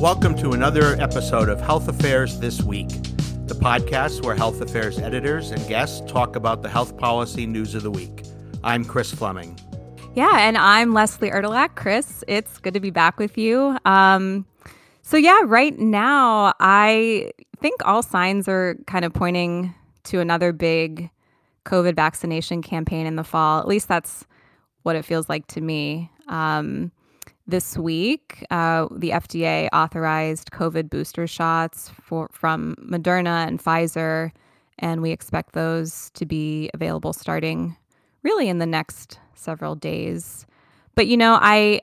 Welcome to another episode of Health Affairs This Week, the podcast where health affairs editors and guests talk about the health policy news of the week. I'm Chris Fleming. Yeah, and I'm Leslie Erdelak. Chris, it's good to be back with you. Um, so, yeah, right now, I think all signs are kind of pointing to another big COVID vaccination campaign in the fall. At least that's what it feels like to me. Um, this week, uh, the FDA authorized COVID booster shots for, from Moderna and Pfizer, and we expect those to be available starting really in the next several days. But you know, I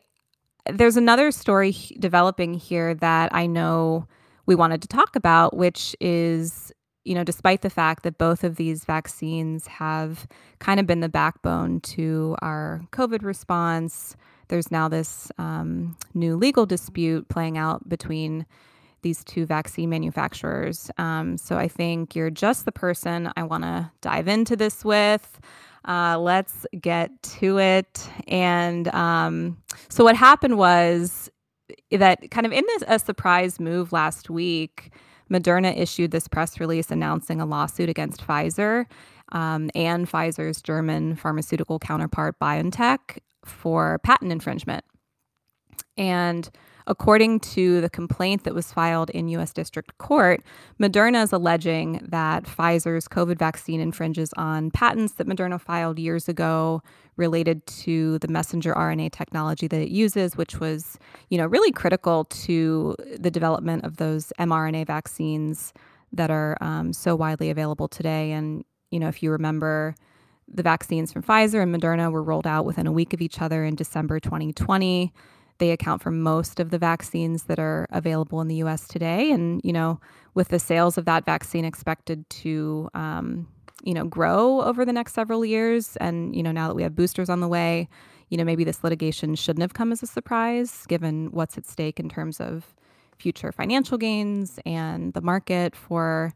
there's another story developing here that I know we wanted to talk about, which is you know, despite the fact that both of these vaccines have kind of been the backbone to our COVID response, there's now this um, new legal dispute playing out between these two vaccine manufacturers. Um, so I think you're just the person I want to dive into this with. Uh, let's get to it. And um, so what happened was that kind of in this a surprise move last week, Moderna issued this press release announcing a lawsuit against Pfizer um, and Pfizer's German pharmaceutical counterpart BioNTech for patent infringement. And according to the complaint that was filed in U.S. District Court, Moderna is alleging that Pfizer's COVID vaccine infringes on patents that Moderna filed years ago related to the messenger RNA technology that it uses, which was, you know, really critical to the development of those mRNA vaccines that are um, so widely available today. And, you know, if you remember, the vaccines from Pfizer and Moderna were rolled out within a week of each other in December 2020. They account for most of the vaccines that are available in the US today. And, you know, with the sales of that vaccine expected to, um, you know, grow over the next several years, and, you know, now that we have boosters on the way, you know, maybe this litigation shouldn't have come as a surprise given what's at stake in terms of future financial gains and the market for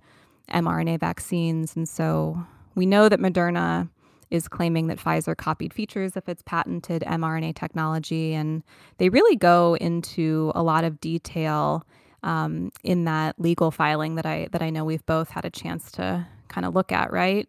mRNA vaccines. And so we know that Moderna is claiming that Pfizer copied features of its patented mRNA technology. And they really go into a lot of detail um, in that legal filing that I that I know we've both had a chance to kind of look at, right?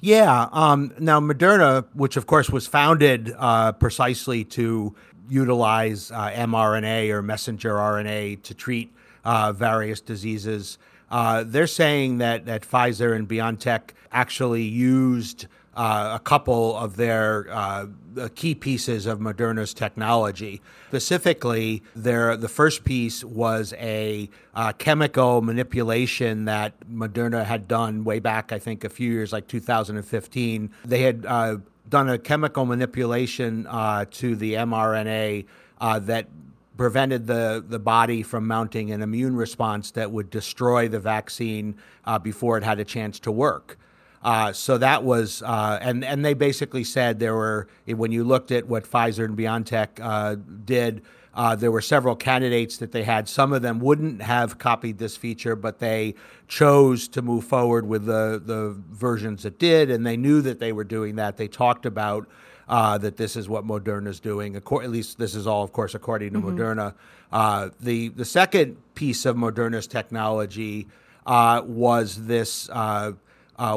Yeah. Um, now, Moderna, which of course was founded uh, precisely to utilize uh, mRNA or messenger RNA to treat uh, various diseases, uh, they're saying that that Pfizer and BioNTech actually used uh, a couple of their uh, key pieces of Moderna's technology. Specifically, their the first piece was a uh, chemical manipulation that Moderna had done way back, I think, a few years, like 2015. They had uh, done a chemical manipulation uh, to the mRNA uh, that prevented the, the body from mounting an immune response that would destroy the vaccine before it had a chance to work. Uh, so that was, uh, and and they basically said there were when you looked at what Pfizer and BioNTech uh, did, uh, there were several candidates that they had. Some of them wouldn't have copied this feature, but they chose to move forward with the the versions that did, and they knew that they were doing that. They talked about. Uh, that this is what Moderna is doing. At least this is all, of course, according to mm-hmm. Moderna. Uh, the the second piece of Moderna's technology was this uh,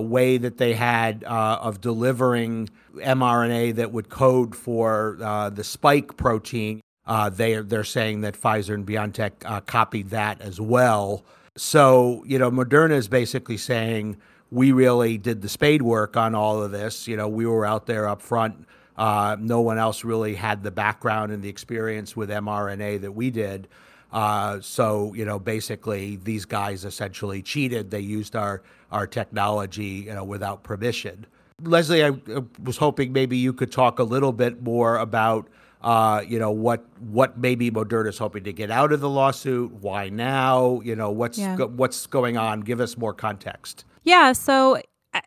way that they had uh, of delivering mRNA that would code for uh, the spike protein. Uh, they they're saying that Pfizer and BioNTech uh, copied that as well. So you know, Moderna is basically saying we really did the spade work on all of this. You know, we were out there up front. Uh, no one else really had the background and the experience with mRNA that we did. Uh, so you know, basically, these guys essentially cheated. They used our our technology, you know, without permission. Leslie, I was hoping maybe you could talk a little bit more about, uh, you know, what what maybe Moderna is hoping to get out of the lawsuit. Why now? You know, what's yeah. go, what's going on? Give us more context. Yeah. So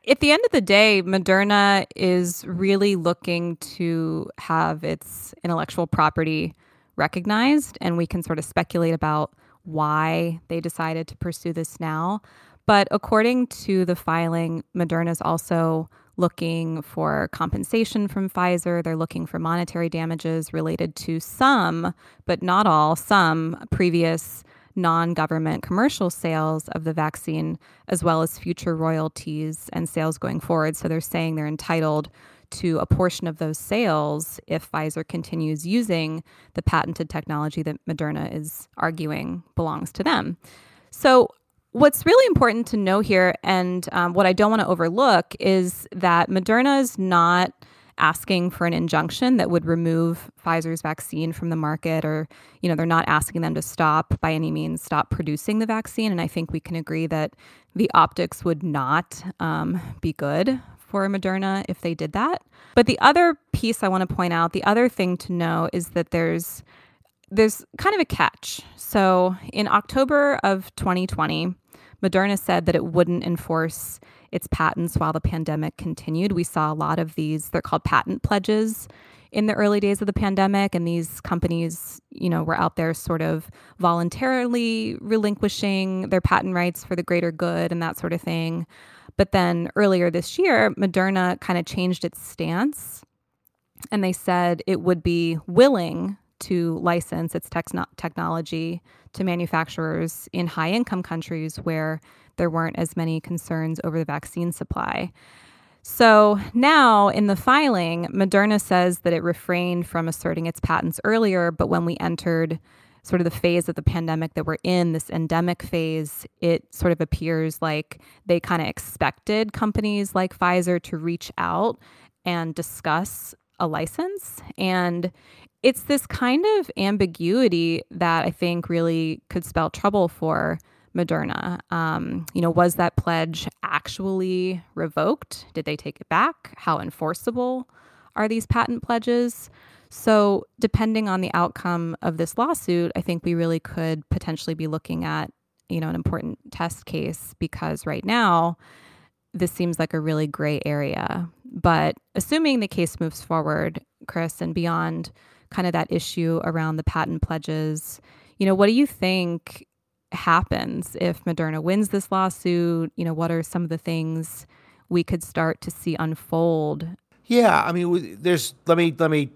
at the end of the day, Moderna is really looking to have its intellectual property recognized, and we can sort of speculate about why they decided to pursue this now. But according to the filing, Moderna is also looking for compensation from Pfizer. They're looking for monetary damages related to some, but not all, some previous non government commercial sales of the vaccine, as well as future royalties and sales going forward. So they're saying they're entitled to a portion of those sales if Pfizer continues using the patented technology that Moderna is arguing belongs to them. So, what's really important to know here, and um, what I don't want to overlook, is that Moderna is not asking for an injunction that would remove Pfizer's vaccine from the market or you know they're not asking them to stop by any means stop producing the vaccine and I think we can agree that the optics would not um, be good for Moderna if they did that. But the other piece I want to point out, the other thing to know is that there's there's kind of a catch. So in October of 2020, Moderna said that it wouldn't enforce its patents while the pandemic continued. We saw a lot of these, they're called patent pledges in the early days of the pandemic and these companies you know were out there sort of voluntarily relinquishing their patent rights for the greater good and that sort of thing but then earlier this year, Moderna kind of changed its stance and they said it would be willing to license its techno- technology to manufacturers in high income countries where there weren't as many concerns over the vaccine supply. So now in the filing, Moderna says that it refrained from asserting its patents earlier, but when we entered sort of the phase of the pandemic that we're in, this endemic phase, it sort of appears like they kind of expected companies like Pfizer to reach out and discuss a license. And it's this kind of ambiguity that I think really could spell trouble for Moderna. Um, you know, was that pledge actually revoked? Did they take it back? How enforceable are these patent pledges? So, depending on the outcome of this lawsuit, I think we really could potentially be looking at, you know, an important test case because right now this seems like a really gray area. But assuming the case moves forward, Chris, and beyond kind of that issue around the patent pledges, you know, what do you think happens if Moderna wins this lawsuit? You know, what are some of the things we could start to see unfold? Yeah, I mean, there's let me let me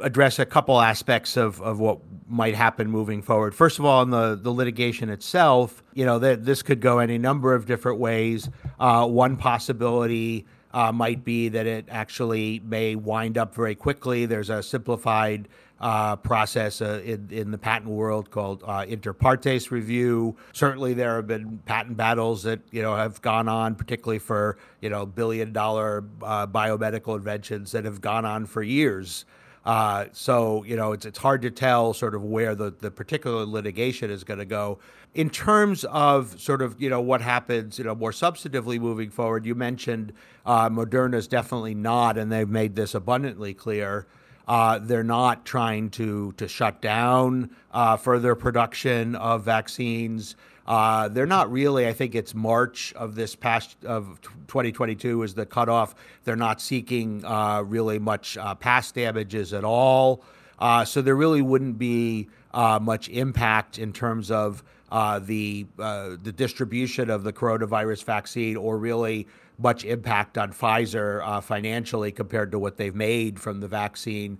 address a couple aspects of, of what might happen moving forward. First of all, in the, the litigation itself, you know, that this could go any number of different ways. Uh, one possibility uh, might be that it actually may wind up very quickly. There's a simplified uh, process uh, in, in the patent world called uh, inter partes review. Certainly, there have been patent battles that you know have gone on, particularly for you know billion dollar uh, biomedical inventions that have gone on for years. Uh, so you know it's it's hard to tell sort of where the, the particular litigation is going to go. In terms of sort of you know what happens you know more substantively moving forward, you mentioned uh, Moderna is definitely not, and they've made this abundantly clear. Uh, they're not trying to to shut down uh, further production of vaccines. Uh, they're not really. I think it's March of this past of 2022 is the cutoff. They're not seeking uh, really much uh, past damages at all. Uh, so there really wouldn't be much impact in terms of uh, the the distribution of the coronavirus vaccine, or really much impact on Pfizer financially compared to what they've made from the vaccine,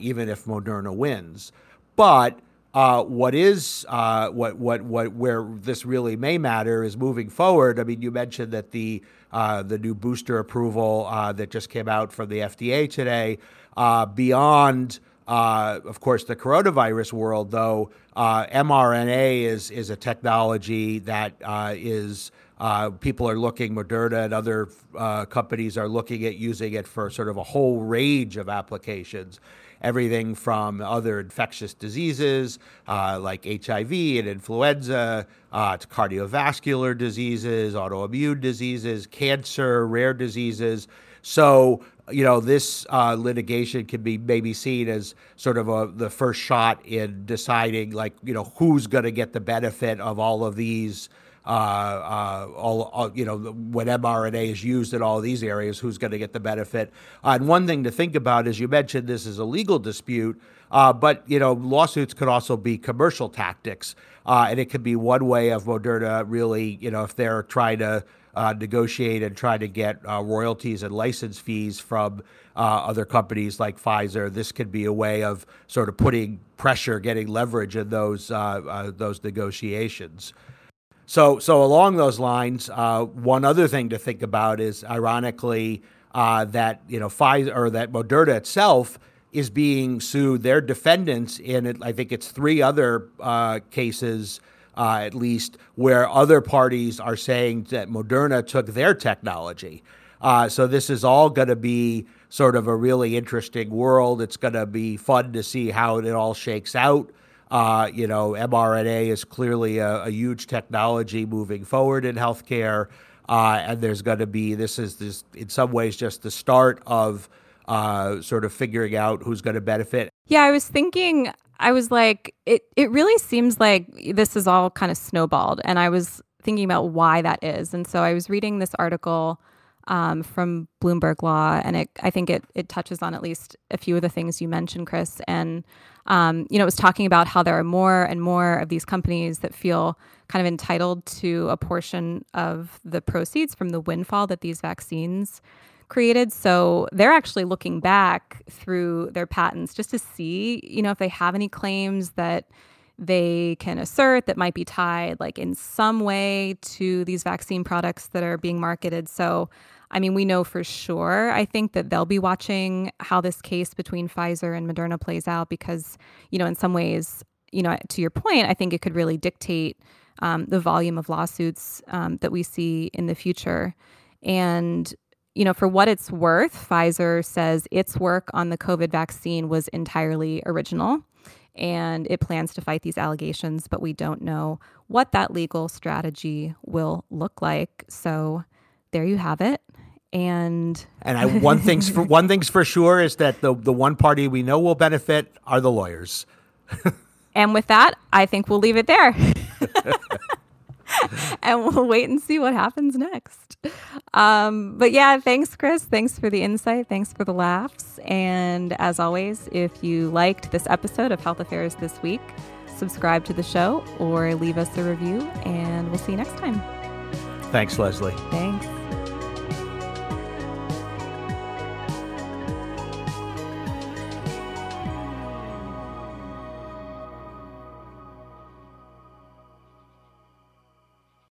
even if Moderna wins. But uh, what is uh, what what what where this really may matter is moving forward. I mean, you mentioned that the uh, the new booster approval uh, that just came out from the FDA today, uh, beyond. Uh, of course, the coronavirus world, though, mRNA is is a technology that is people are looking. Moderna and other companies are looking at using it for sort of a whole range of applications everything from other infectious diseases uh, like HIV and influenza uh, to cardiovascular diseases, autoimmune diseases, cancer, rare diseases. So, you know, this uh, litigation can be maybe seen as sort of a, the first shot in deciding, like, you know, who's going to get the benefit of all of these uh, uh, all, all, you know, when mRNA is used in all these areas, who's going to get the benefit? Uh, and one thing to think about is you mentioned this is a legal dispute, uh, but you know, lawsuits could also be commercial tactics, uh, and it could be one way of Moderna really, you know, if they're trying to uh, negotiate and try to get royalties and license fees from other companies like Pfizer, this could be a way of sort of putting pressure, getting leverage in those those negotiations. So, so along those lines, uh, one other thing to think about is, ironically, uh, that you know Pfizer or that Moderna itself is being sued. They're defendants in it, I think it's three other uh, cases. Uh, at least where other parties are saying that Moderna took their technology. Uh, so this is all going to be sort of a really interesting world. It's going to be fun to see how it all shakes out. Uh, you know, mRNA is clearly a, a, huge technology moving forward in healthcare. Uh, and there's going to be, this is this, in some ways, just the start of uh, sort of figuring out who's going to benefit. Yeah, I was thinking, I was like, it, it really seems like this is all kind of snowballed. And I was thinking about why that is. And so I was reading this article um, from Bloomberg Law, and it, I think it, it touches on at least a few of the things you mentioned, Chris. And um, you know, it was talking about how there are more and more of these companies that feel kind of entitled to a portion of the proceeds from the windfall that these vaccines created. So they're actually looking back through their patents just to see, you know, if they have any claims that they can assert that might be tied like in some way to these vaccine products that are being marketed. So I mean, we know for sure, I think that they'll be watching how this case between Pfizer and Moderna plays out because, you know, in some ways, you know, to your point, I think it could really dictate um, the volume of lawsuits um, that we see in the future. And, you know, for what it's worth, Pfizer says its work on the COVID vaccine was entirely original and it plans to fight these allegations, but we don't know what that legal strategy will look like. So, there you have it. And and I, one thing's for one thing's for sure is that the the one party we know will benefit are the lawyers. and with that, I think we'll leave it there. and we'll wait and see what happens next. Um, but yeah, thanks, Chris. Thanks for the insight. Thanks for the laughs. And as always, if you liked this episode of Health Affairs This Week, subscribe to the show or leave us a review, and we'll see you next time. Thanks, Leslie. Thanks.